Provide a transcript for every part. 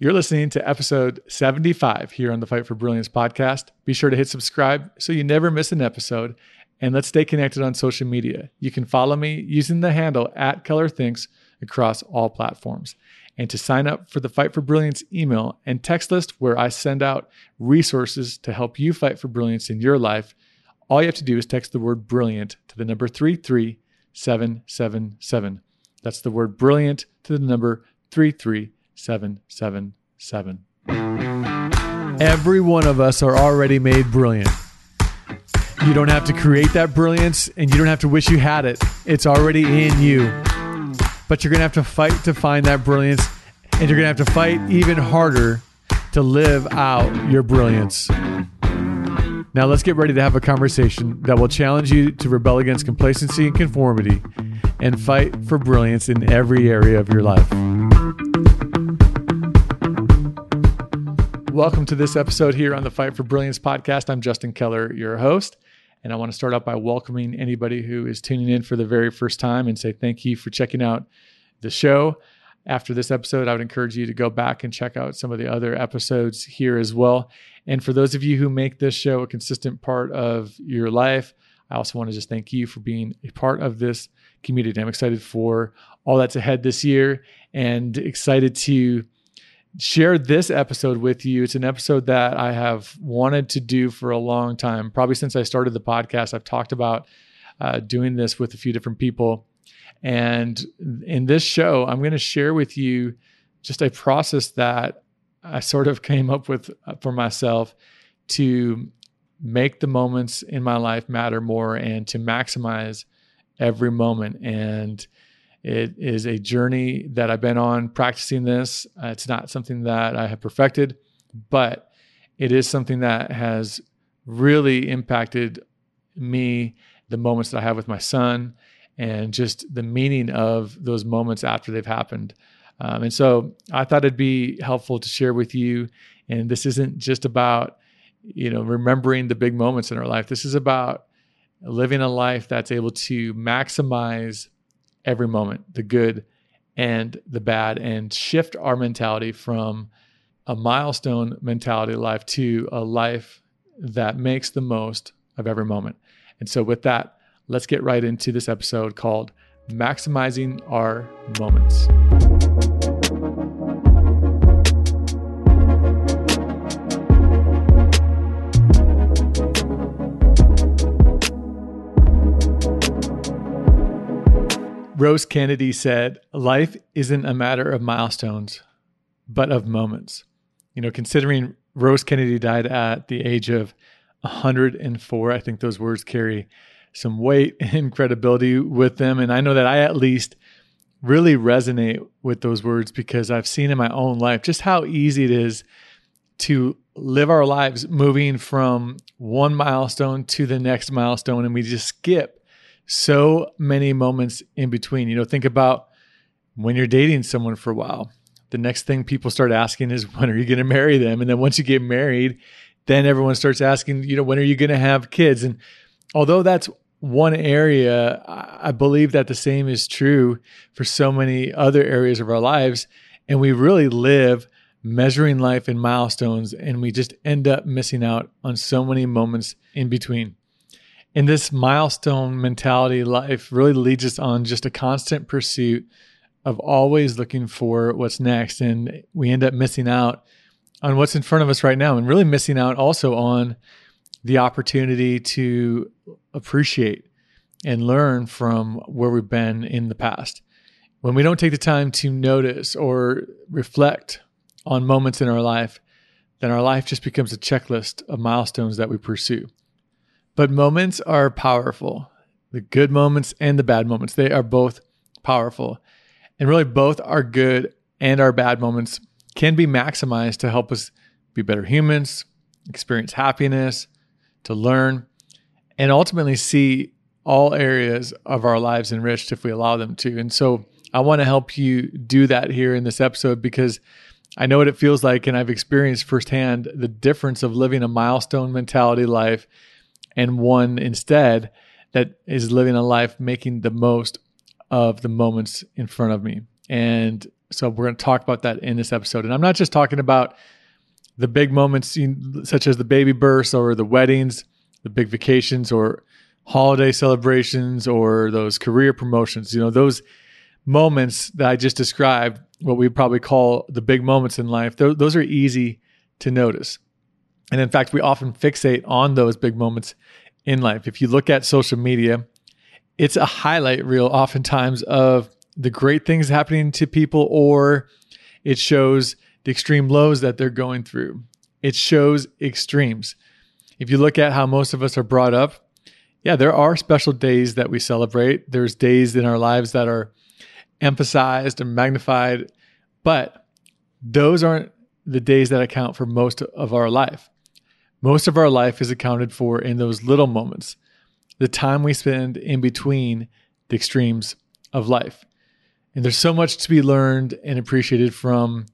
You're listening to episode 75 here on the Fight for Brilliance podcast. Be sure to hit subscribe so you never miss an episode. And let's stay connected on social media. You can follow me using the handle at Keller Thinks across all platforms. And to sign up for the Fight for Brilliance email and text list where I send out resources to help you fight for brilliance in your life, all you have to do is text the word brilliant to the number 33777. That's the word brilliant to the number 33777. Every one of us are already made brilliant. You don't have to create that brilliance and you don't have to wish you had it. It's already in you. But you're going to have to fight to find that brilliance and you're going to have to fight even harder to live out your brilliance. Now, let's get ready to have a conversation that will challenge you to rebel against complacency and conformity and fight for brilliance in every area of your life. Welcome to this episode here on the Fight for Brilliance podcast. I'm Justin Keller, your host. And I want to start out by welcoming anybody who is tuning in for the very first time and say thank you for checking out the show. After this episode, I would encourage you to go back and check out some of the other episodes here as well. And for those of you who make this show a consistent part of your life, I also want to just thank you for being a part of this community. I'm excited for all that's ahead this year and excited to share this episode with you. It's an episode that I have wanted to do for a long time. Probably since I started the podcast, I've talked about uh, doing this with a few different people. And in this show, I'm going to share with you just a process that I sort of came up with uh, for myself to make the moments in my life matter more and to maximize every moment. And it is a journey that I've been on practicing this. Uh, it's not something that I have perfected, but it is something that has really impacted me, the moments that I have with my son, and just the meaning of those moments after they've happened. Um, and so I thought it'd be helpful to share with you. And this isn't just about, you know, remembering the big moments in our life. This is about living a life that's able to maximize every moment, the good and the bad, and shift our mentality from a milestone mentality life to a life that makes the most of every moment. And so, with that, let's get right into this episode called Maximizing Our Moments. Rose Kennedy said, Life isn't a matter of milestones, but of moments. You know, considering Rose Kennedy died at the age of 104, I think those words carry some weight and credibility with them. And I know that I at least really resonate with those words because I've seen in my own life just how easy it is to live our lives moving from one milestone to the next milestone and we just skip so many moments in between. You know, think about when you're dating someone for a while. The next thing people start asking is when are you going to marry them? And then once you get married, then everyone starts asking, you know, when are you going to have kids? And although that's one area, I believe that the same is true for so many other areas of our lives. And we really live measuring life in milestones, and we just end up missing out on so many moments in between. And this milestone mentality life really leads us on just a constant pursuit of always looking for what's next. And we end up missing out on what's in front of us right now and really missing out also on the opportunity to appreciate and learn from where we've been in the past. When we don't take the time to notice or reflect on moments in our life, then our life just becomes a checklist of milestones that we pursue. But moments are powerful. The good moments and the bad moments, they are both powerful. And really, both our good and our bad moments can be maximized to help us be better humans, experience happiness, to learn, and ultimately see all areas of our lives enriched if we allow them to. And so I want to help you do that here in this episode because I know what it feels like and I've experienced firsthand the difference of living a milestone mentality life and one instead that is living a life making the most of the moments in front of me. And So we're going to talk about that in this episode. And I'm not just talking about the big moments such as the baby births or the weddings, the big vacations or holiday celebrations or those career promotions. You know, those moments that I just described, what we probably call the big moments in life, those are easy to notice. And in fact, we often fixate on those big moments in life. If you look at social media, it's a highlight reel oftentimes of the great things happening to people, or it shows the extreme lows that they're going through. It shows extremes. If you look at how most of us are brought up, yeah, there are special days that we celebrate. There's days in our lives that are emphasized and magnified, but those aren't the days that account for most of our life. Most of our life is accounted for in those little moments, the time we spend in between the extremes of life. And there's so much to be learned and appreciated from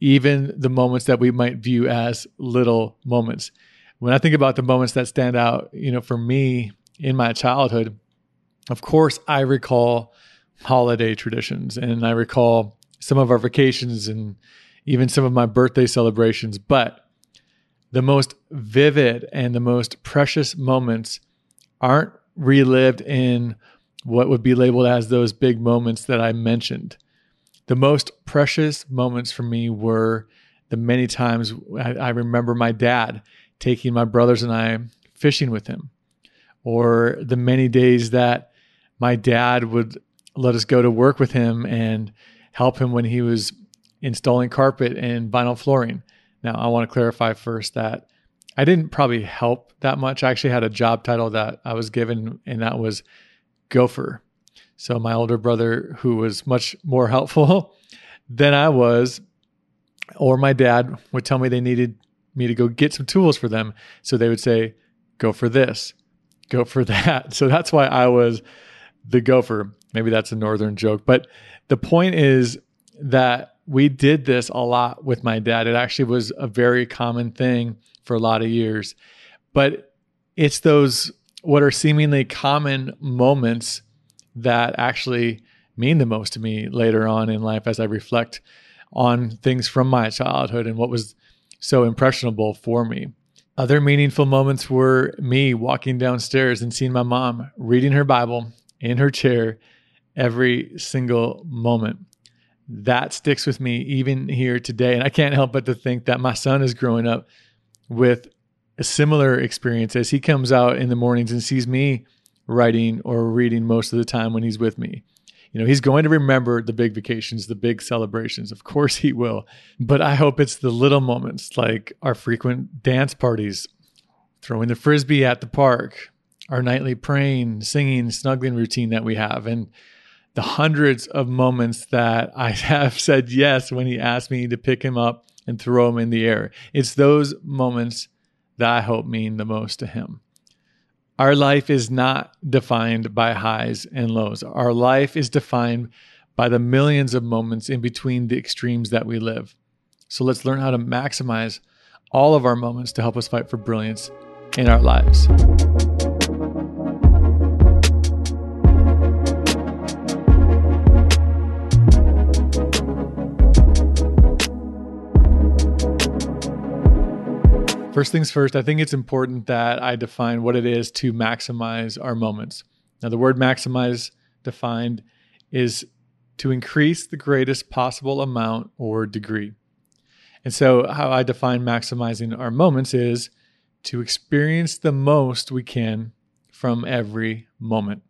even the moments that we might view as little moments. When I think about the moments that stand out, you know, for me in my childhood, of course, I recall holiday traditions and I recall some of our vacations and even some of my birthday celebrations. But the most vivid and the most precious moments aren't relived in what would be labeled as those big moments that I mentioned. The most precious moments for me were the many times I, I remember my dad taking my brothers and I fishing with him, or the many days that my dad would let us go to work with him and help him when he was installing carpet and vinyl flooring. Now, I want to clarify first that I didn't probably help that much. I actually had a job title that I was given, and that was gopher. So, my older brother, who was much more helpful than I was, or my dad would tell me they needed me to go get some tools for them. So, they would say, Go for this, go for that. So, that's why I was the gopher. Maybe that's a northern joke. But the point is that we did this a lot with my dad. It actually was a very common thing for a lot of years. But it's those what are seemingly common moments that actually mean the most to me later on in life as I reflect on things from my childhood and what was so impressionable for me. Other meaningful moments were me walking downstairs and seeing my mom reading her Bible in her chair every single moment. That sticks with me even here today. And I can't help but to think that my son is growing up with a similar experience as he comes out in the mornings and sees me writing or reading most of the time when he's with me. You know, he's going to remember the big vacations, the big celebrations. Of course he will. But I hope it's the little moments like our frequent dance parties, throwing the frisbee at the park, our nightly praying, singing, snuggling routine that we have, and the hundreds of moments that I have said yes when he asked me to pick him up and throw him in the air. It's those moments that I hope mean the most to him. Our life is not defined by highs and lows. Our life is defined by the millions of moments in between the extremes that we live. So let's learn how to maximize all of our moments to help us fight for brilliance in our lives. First things first, I think it's important that I define what it is to maximize our moments. Now, the word maximize defined is to increase the greatest possible amount or degree. And so, how I define maximizing our moments is to experience the most we can from every moment.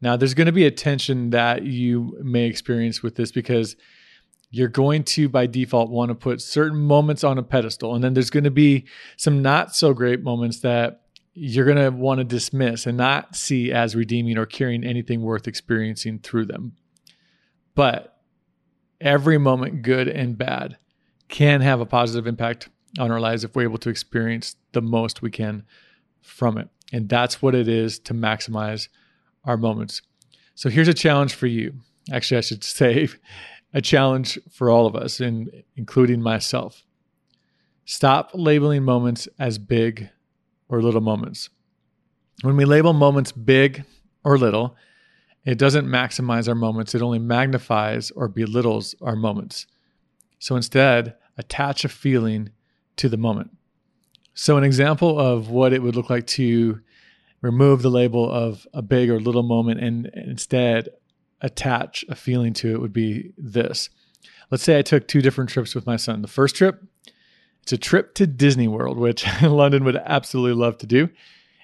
Now, there's going to be a tension that you may experience with this because you're going to by default want to put certain moments on a pedestal. And then there's going to be some not so great moments that you're going to want to dismiss and not see as redeeming or carrying anything worth experiencing through them. But every moment good and bad can have a positive impact on our lives if we're able to experience the most we can from it. And that's what it is to maximize our moments. So here's a challenge for you. Actually i should say a challenge for all of us, in, including myself. Stop labeling moments as big or little moments. When we label moments big or little, It doesn't maximize our moments, it only magnifies or belittles our moments. So instead, attach a feeling to the moment. So, an example of what it would look like to remove the label of a big or little moment and instead attach a feeling to it would be this. Let's say I took two different trips with my son. The first trip, it's a trip to Disney World, which London would absolutely love to do.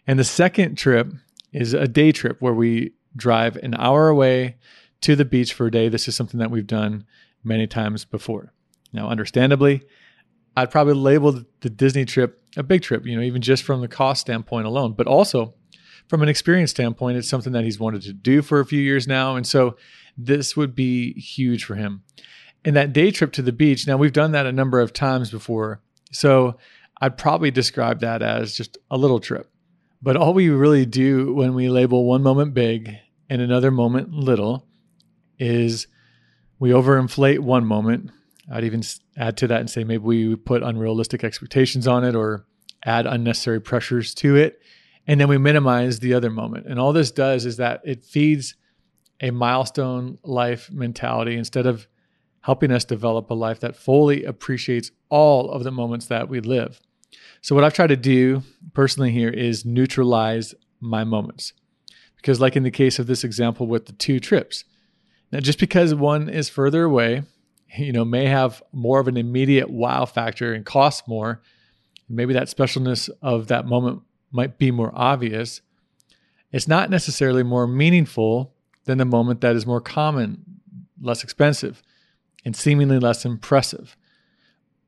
And the second trip is a day trip where we drive an hour away to the beach for a day. This is something that we've done many times before. Now, understandably, I'd probably label the Disney trip a big trip, you know, even just from the cost standpoint alone, but also from an experience standpoint, it's something that he's wanted to do for a few years now. And so this would be huge for him. And that day trip to the beach, now we've done that a number of times before. So I'd probably describe that as just a little trip. But all we really do when we label one moment big and another moment little is we overinflate one moment. I'd even add to that and say maybe we put unrealistic expectations on it or add unnecessary pressures to it. And then we minimize the other moment. And all this does is that it feeds a milestone life mentality instead of helping us develop a life that fully appreciates all of the moments that we live. So, what I've tried to do personally here is neutralize my moments. Because, like in the case of this example with the two trips, now just because one is further away, you know, may have more of an immediate wow factor and cost more, maybe that specialness of that moment might be more obvious. It's not necessarily more meaningful than the moment that is more common, less expensive, and seemingly less impressive.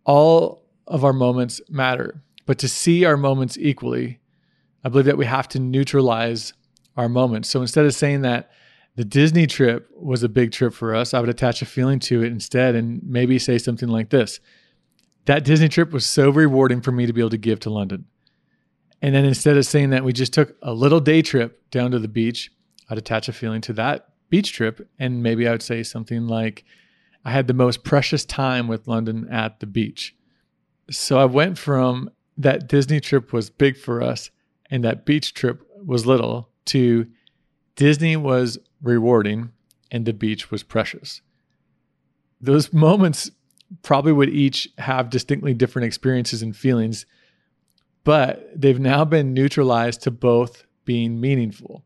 All of our moments matter, but to see our moments equally, I believe that we have to neutralize our moments. So instead of saying that the Disney trip was a big trip for us, I would attach a feeling to it instead and maybe say something like this That Disney trip was so rewarding for me to be able to give to London. And then instead of saying that we just took a little day trip down to the beach, I'd attach a feeling to that beach trip. And maybe I would say something like, I had the most precious time with London at the beach. So I went from that Disney trip was big for us and that beach trip was little to Disney was rewarding and the beach was precious. Those moments probably would each have distinctly different experiences and feelings, but they've now been neutralized to both being meaningful.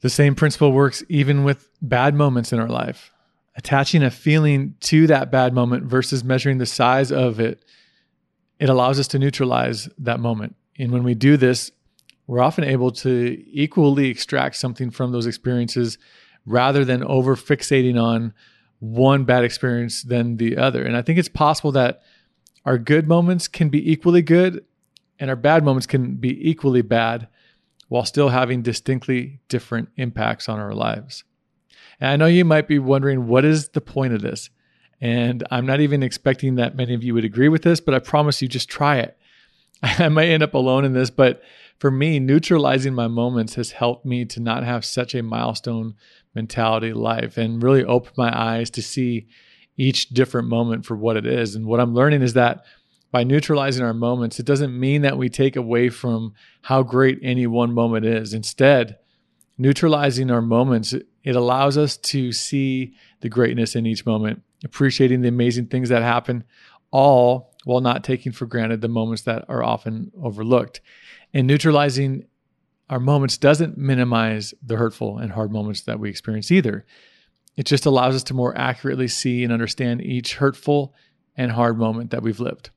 The same principle works even with bad moments in our life. Attaching a feeling to that bad moment versus measuring the size of it, it allows us to neutralize that moment. And when we do this, we're often able to equally extract something from those experiences rather than over fixating on one bad experience than the other. And I think it's possible that our good moments can be equally good and our bad moments can be equally bad while still having distinctly different impacts on our lives. And I know you might be wondering what is the point of this? And I'm not even expecting that many of you would agree with this, but I promise you just try it. I might end up alone in this, but for me, neutralizing my moments has helped me to not have such a milestone mentality life and really open my eyes to see each different moment for what it is. And what I'm learning is that by neutralizing our moments, it doesn't mean that we take away from how great any one moment is. Instead, neutralizing our moments, it allows us to see the greatness in each moment, appreciating the amazing things that happen, all while not taking for granted the moments that are often overlooked. And neutralizing our moments doesn't minimize the hurtful and hard moments that we experience either. It just allows us to more accurately see and understand each hurtful and hard moment that we've lived.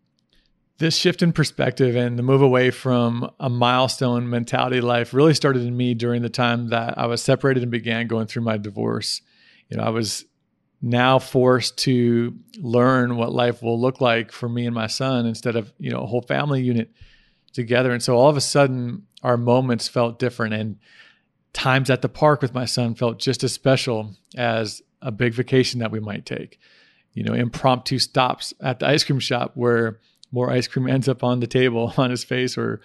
This shift in perspective and the move away from a milestone mentality life really started in me during the time that I was separated and began going through my divorce. You know, I was now forced to learn what life will look like for me and my son instead of, you know, a whole family unit together. And so all of a sudden, our moments felt different. And times at the park with my son felt just as special as a big vacation that we might take. You know, impromptu stops at the ice cream shop where more ice cream ends up on the table on his face or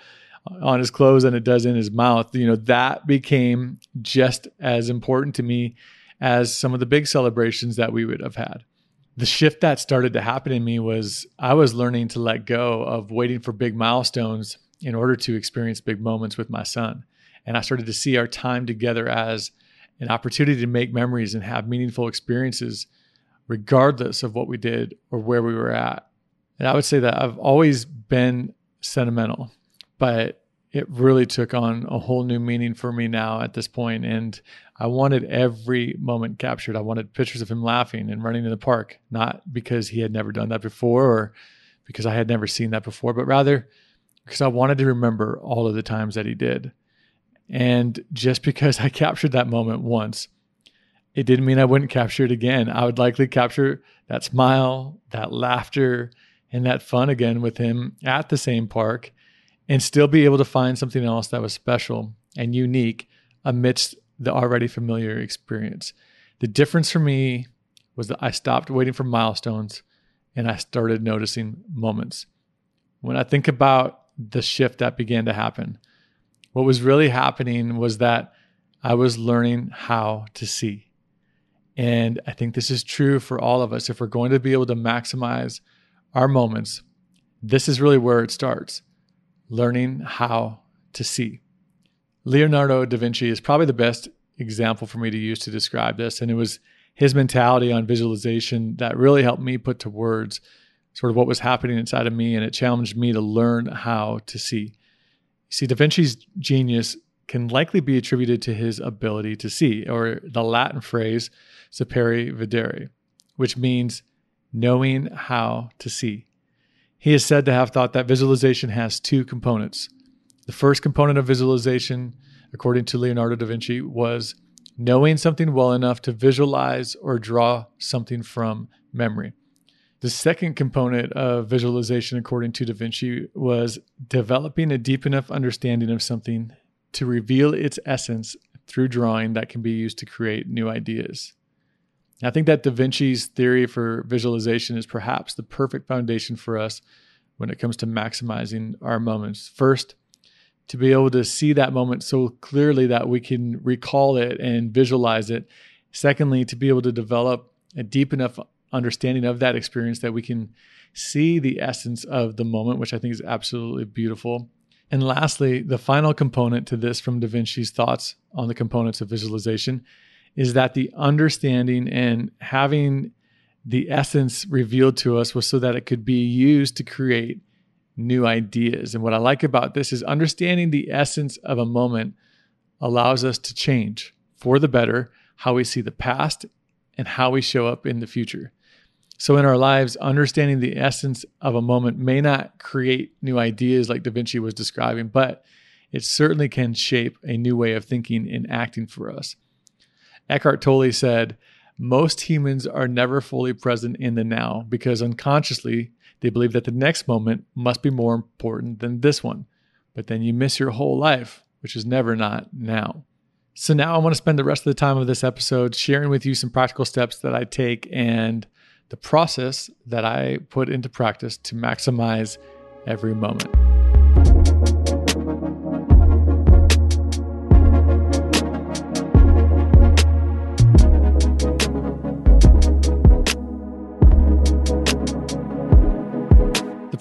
on his clothes than it does in his mouth. You know, that became just as important to me as some of the big celebrations that we would have had. The shift that started to happen in me was I was learning to let go of waiting for big milestones in order to experience big moments with my son. And I started to see our time together as an opportunity to make memories and have meaningful experiences, regardless of what we did or where we were at. And I would say that I've always been sentimental, but it really took on a whole new meaning for me now at this point. And i wanted every moment captured. I wanted pictures of him laughing and running in the park not because he had never done that before or because i had never seen that before but rather because i wanted to remember all of the times that he did. And just because i captured that moment once it didn't mean i wouldn't capture it again. I would likely capture that smile that laughter and that fun again with him at the same park and still be able to find something else that was special and unique amidst the already familiar experience. The difference for me was that I stopped waiting for milestones and I started noticing moments. When I think about the shift that began to happen, what was really happening was that I was learning how to see. And I think this is true for all of us. If we're going to be able to maximize our moments, this is really where it starts learning how to see. Leonardo da Vinci is probably the best example for me to use to describe this. And it was his mentality on visualization that really helped me put to words sort of what was happening inside of me. And it challenged me to learn how to see. See, Da Vinci's genius can likely be attributed to his ability to see, or the Latin phrase sapere videre, which means knowing how to see. He is said to have thought that visualization has two components. The first component of visualization, according to Leonardo da Vinci, was knowing something well enough to visualize or draw something from memory. The second component of visualization, according to Da Vinci, was developing a deep enough understanding of something to reveal its essence through drawing that can be used to create new ideas. I think that Da Vinci's theory for visualization is perhaps the perfect foundation for us when it comes to maximizing our moments. First, to be able to see that moment so clearly that we can recall it and visualize it. Secondly, to be able to develop a deep enough understanding of that experience that we can see the essence of the moment, which I think is absolutely beautiful. And lastly, the final component to this from Da Vinci's thoughts on the components of visualization is that the understanding and having the essence revealed to us was so that it could be used to create new ideas. And what I like about this is understanding the essence of a moment allows us to change for the better how we see the past and how we show up in the future. So, in our lives, understanding the essence of a moment may not create new ideas like Da Vinci was describing, but it certainly can shape a new way of thinking and acting for us. Eckhart Tolle said, Most humans are never fully present in the now because unconsciously they believe that the next moment must be more important than this one. But then you miss your whole life, which is never not now. So now I want to spend the rest of the time of this episode sharing with you some practical steps that I take and the process that I put into practice to maximize every moment.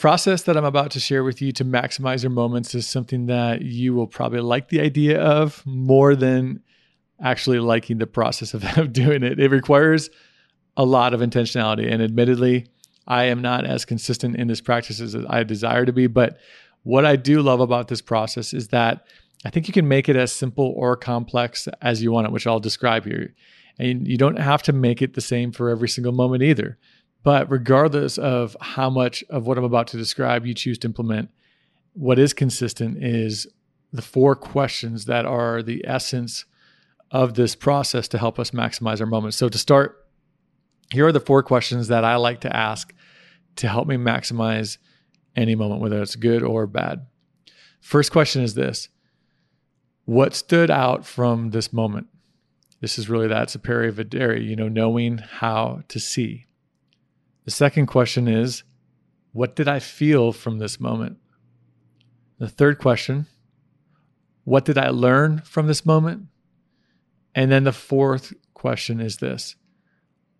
Process that I'm about to share with you to maximize your moments is something that you will probably like the idea of more than actually liking the process of, doing it. It requires a lot of intentionality. And admittedly, I am not as consistent in this practice as I desire to be. But what I do love about this process is that I think you can make it as simple or complex as you want it, which I'll describe here. And you don't have to make it the same for every single moment either. But regardless of how much of what I'm about to describe you choose to implement, what is consistent is the four questions that are the essence of this process to help us maximize our moments. So, to start, here are the four questions that I like to ask to help me maximize any moment, whether it's good or bad. First question is this What stood out from this moment? This is really that sapere videre, you know, knowing how to see. The second question is, what did I feel from this moment? The third question, what did I learn from this moment? And then the fourth question is this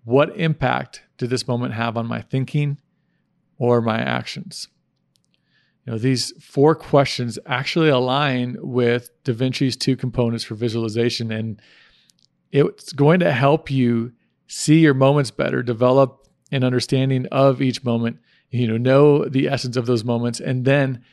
What impact did this moment have on my thinking or my actions? You know, these four questions actually align with Da Vinci's two components for visualization. And it's going to help you see your moments better, develop an understanding of each moment, you know, know the essence of those moments, and then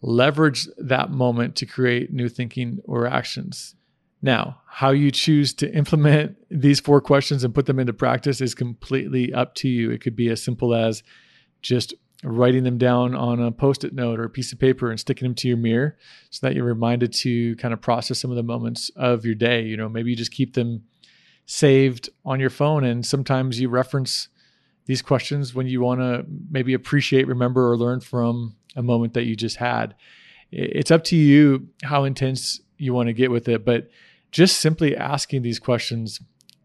leverage that moment to create new thinking or actions. Now, how you choose to implement these four questions and put them into practice is completely up to you. It could be as simple as just writing them down on a post it note or a piece of paper and sticking them to your mirror so that you're reminded to kind of process some of the moments of your day. You know, maybe you just keep them saved on your phone and sometimes you reference these questions when you want to maybe appreciate, remember, or learn from a moment that you just had. It's up to you how intense you want to get with it, but just simply asking these questions,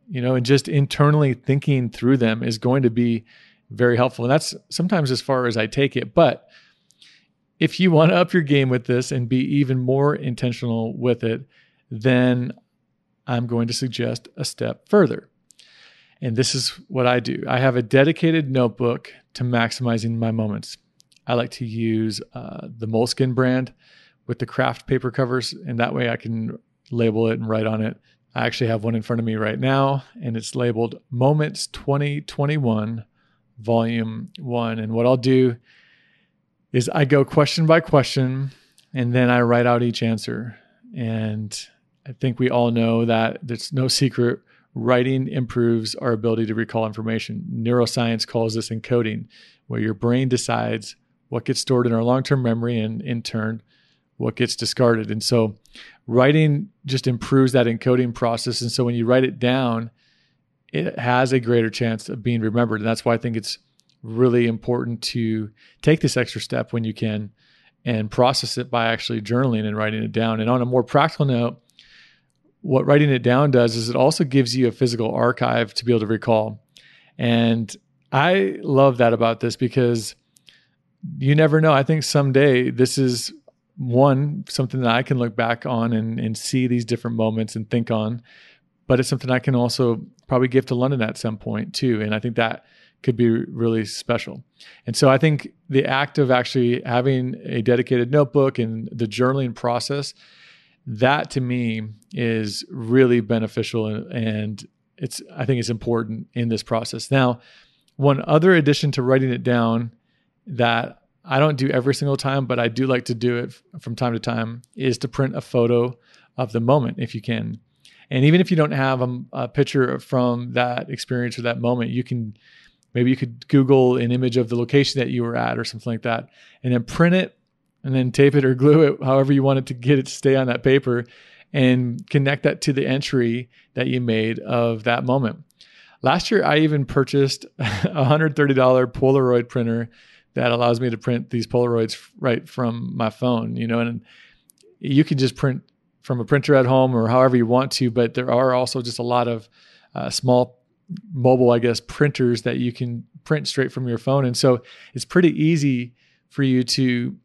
you know, and just internally thinking through them is going to be very helpful. And that's sometimes as far as I take it. But if you want to up your game with this and be even more intentional with it, then I'm going to suggest a step further. And this is what I do I have a dedicated notebook to maximizing my moments. I like to use uh, the Moleskine brand with the craft paper covers, and that way I can label it and write on it. I actually have one in front of me right now, and it's labeled Moments 2021 volume one. And what I'll do is I go question by question and then I write out each answer. And I think we all know that there's no secret. Writing improves our ability to recall information. Neuroscience calls this encoding, where your brain decides what gets stored in our long term memory and in turn, what gets discarded. And so, writing just improves that encoding process. And so, when you write it down, it has a greater chance of being remembered. And that's why I think it's really important to take this extra step when you can and process it by actually journaling and writing it down. And on a more practical note, what writing it down does is it also gives you a physical archive to be able to recall. And I love that about this because you never know. I think someday this is one, something that I can look back on and, and see these different moments and think on but it's something I can also probably give to London at some point too. And I think that could be really special. And so I think the act of actually having a dedicated notebook and the journaling process, that to me is really beneficial and it's I think it's important in this process. Now, one other addition to writing it down that I don't do every single time, but I do like to do it from time to time is to print a photo of the moment if you can. And even if you don't have a, a picture from that experience or that moment, you can maybe you could Google an image of the location that you were at or something like that, and then print it and then tape it or glue it however you want it to get it to stay on that paper and connect that to the entry that you made of that moment. Last year, I even purchased a $130 Polaroid printer that allows me to print these Polaroids right from my phone, you know, and you can just print from a printer at home or however you want to. But there are also just a lot of uh, small mobile, I guess, printers that you can print straight from your phone. And so it's pretty easy for you to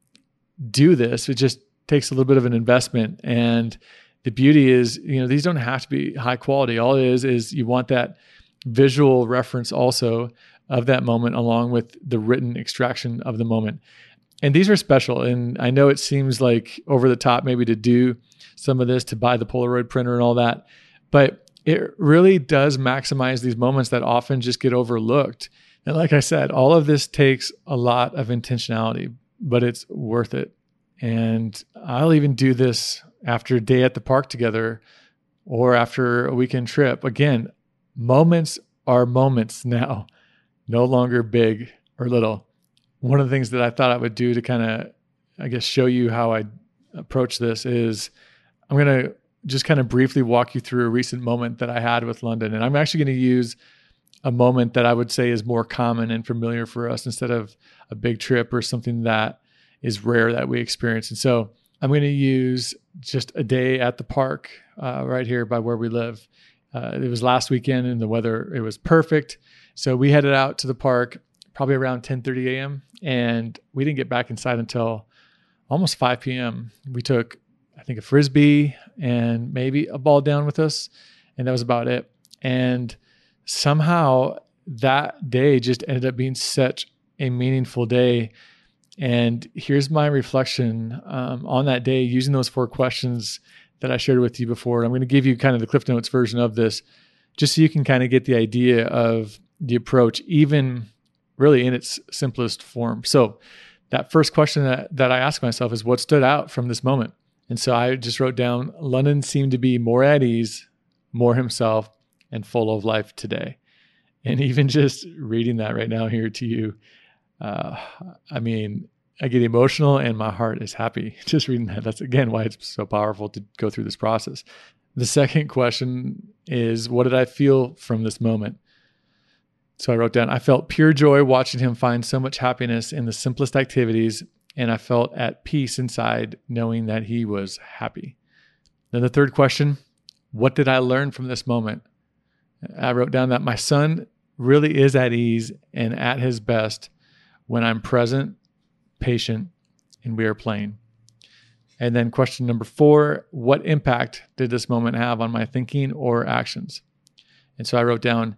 do this. It just takes a little bit of an investment. And the beauty is, you know, these don't have to be high quality. All it is is you want that visual reference also of that moment along with the written extraction of the moment. And these are special. And I know it seems like over the top maybe to do some of this to buy the Polaroid printer and all that. But it really does maximize these moments that often just get overlooked. And like I said, all of this takes a lot of intentionality, but it's worth it. And I'll even do this after a day at the park together or after a weekend trip. Again, moments are moments now, no longer big or little. One of the things that I thought I would do to kind of, I guess, show you how I approach this is I'm going to just kind of briefly walk you through a recent moment that I had with London. And I'm actually going to use a moment that I would say is more common and familiar for us instead of a big trip or something that is rare that we experience. And so I'm going to use just a day at the park uh, right here by where we live. Uh, it was last weekend and the weather it was perfect. So we headed out to the park probably around 10:30 a.m. and we didn't get back inside until almost 5 p.m. We took I think a frisbee and maybe a ball down with us, and that was about it. And somehow that day just ended up being such a meaningful day. And here's my reflection um, on that day using those four questions that I shared with you before. I'm going to give you kind of the Cliff Notes version of this, just so you can kind of get the idea of the approach, even really in its simplest form. So, that first question that, that I asked myself is what stood out from this moment? And so I just wrote down London seemed to be more at ease, more himself, and full of life today. And even just reading that right now here to you, uh, I mean, I get emotional and my heart is happy just reading that. That's again why it's so powerful to go through this process. The second question is What did I feel from this moment? So I wrote down, I felt pure joy watching him find so much happiness in the simplest activities, and I felt at peace inside knowing that he was happy. Then the third question, What did I learn from this moment? I wrote down that my son really is at ease and at his best when I'm present, patient, and we are playing. And then question number four What impact did this moment have on my thinking or actions? And so I wrote down,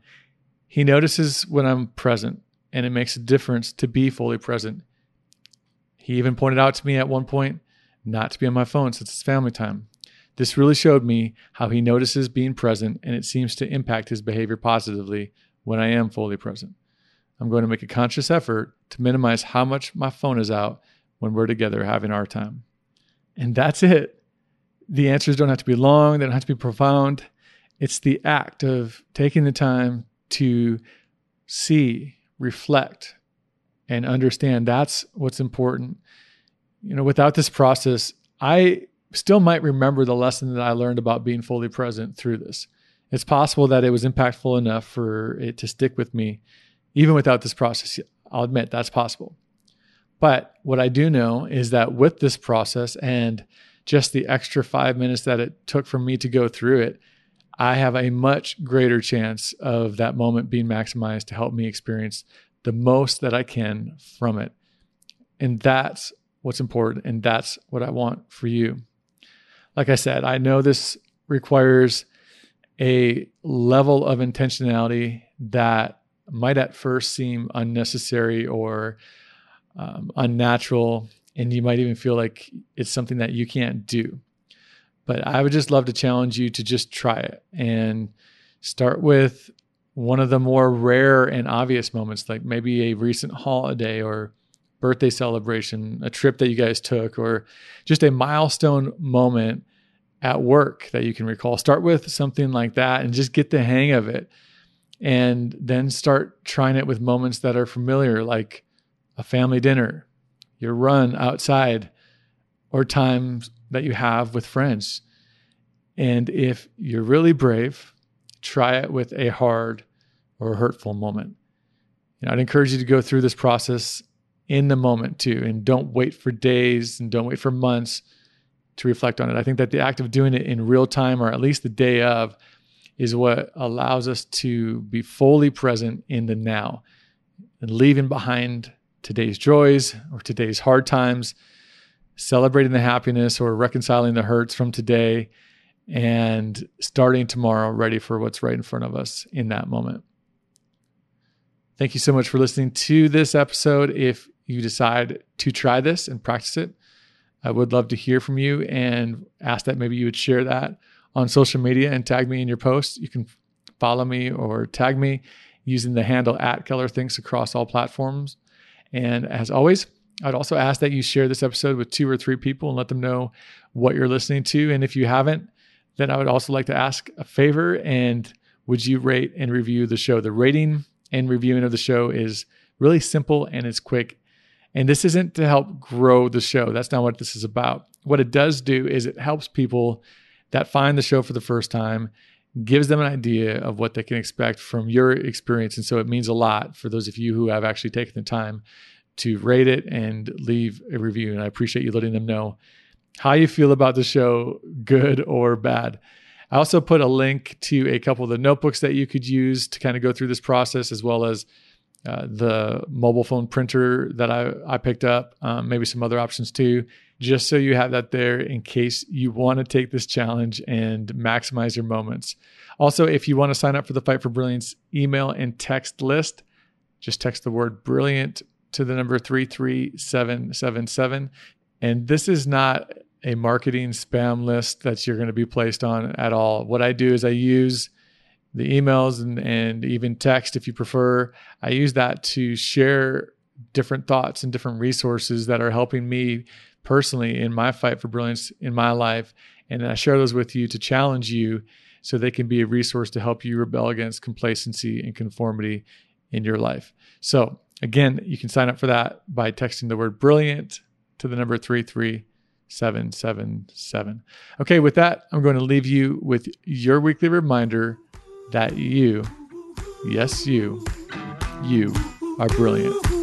he notices when I'm present, and it makes a difference to be fully present. He even pointed out to me at one point not to be on my phone since it's family time. This really showed me how he notices being present, and it seems to impact his behavior positively when I am fully present. I'm going to make a conscious effort to minimize how much my phone is out when we're together having our time. And that's it. The answers don't have to be long, they don't have to be profound. It's the act of taking the time to see, reflect, and understand that's what's important. You know, without this process, I still might remember the lesson that I learned about being fully present through this. It's possible that it was impactful enough for it to stick with me, even without this process. I'll admit that's possible. But what I do know is that with this process and just the extra five minutes that it took for me to go through it, I have a much greater chance of that moment being maximized to help me experience the most that I can from it. And that's what's important. And that's what I want for you. Like I said, I know this requires a level of intentionality that might at first seem unnecessary or um, unnatural. And you might even feel like it's something that you can't do. But I would just love to challenge you to just try it and start with one of the more rare and obvious moments, like maybe a recent holiday or birthday celebration, a trip that you guys took, or just a milestone moment at work that you can recall. Start with something like that and just get the hang of it. And then start trying it with moments that are familiar, like a family dinner, your run outside, or times that you have with friends. And if you're really brave, try it with a hard or hurtful moment. You know, I'd encourage you to go through this process in the moment too, and don't wait for days and don't wait for months to reflect on it. I think that the act of doing it in real time, or at least the day of, is what allows us to be fully present in the now and leaving behind today's joys or today's hard times celebrating the happiness or reconciling the hurts from today and starting tomorrow ready for what's right in front of us in that moment. Thank you so much for listening to this episode. If you decide to try this and practice it, I would love to hear from you and ask that maybe you would share that on social media and tag me in your post. You can follow me or tag me using the handle at Keller Thinks across all platforms. And as always, I'd also ask that you share this episode with two or three people and let them know what you're listening to. And if you haven't, then I would also like to ask a favor and would you rate and review the show? The rating and reviewing of the show is really simple and it's quick. And this isn't to help grow the show. That's not what this is about. What it does do is it helps people that find the show for the first time, gives them an idea of what they can expect from your experience. And so it means a lot for those of you who have actually taken the time to rate it and leave a review. And I appreciate you letting them know how you feel about the show, good or bad. I also put a link to a couple of the notebooks that you could use to kind of go through this process, as well as uh, the mobile phone printer that I, I picked up, um, maybe some other options too, just so you have that there in case you want to take this challenge and maximize your moments. Also, if you want to sign up for the Fight for Brilliance email and text list, just text the word brilliant to the number 33777. And this is not a marketing spam list that you're going to be placed on at all. What I do is I use the emails and, and even text, if you prefer. I use that to share different thoughts and different resources that are helping me personally in my fight for brilliance in my life. And I share those with you to challenge you so they can be a resource to help you rebel against complacency and conformity in your life. So, again, you can sign up for that by texting the word brilliant to the number 33777. Okay, with that, I'm going to leave you with your weekly reminder that you, yes, you, you are brilliant.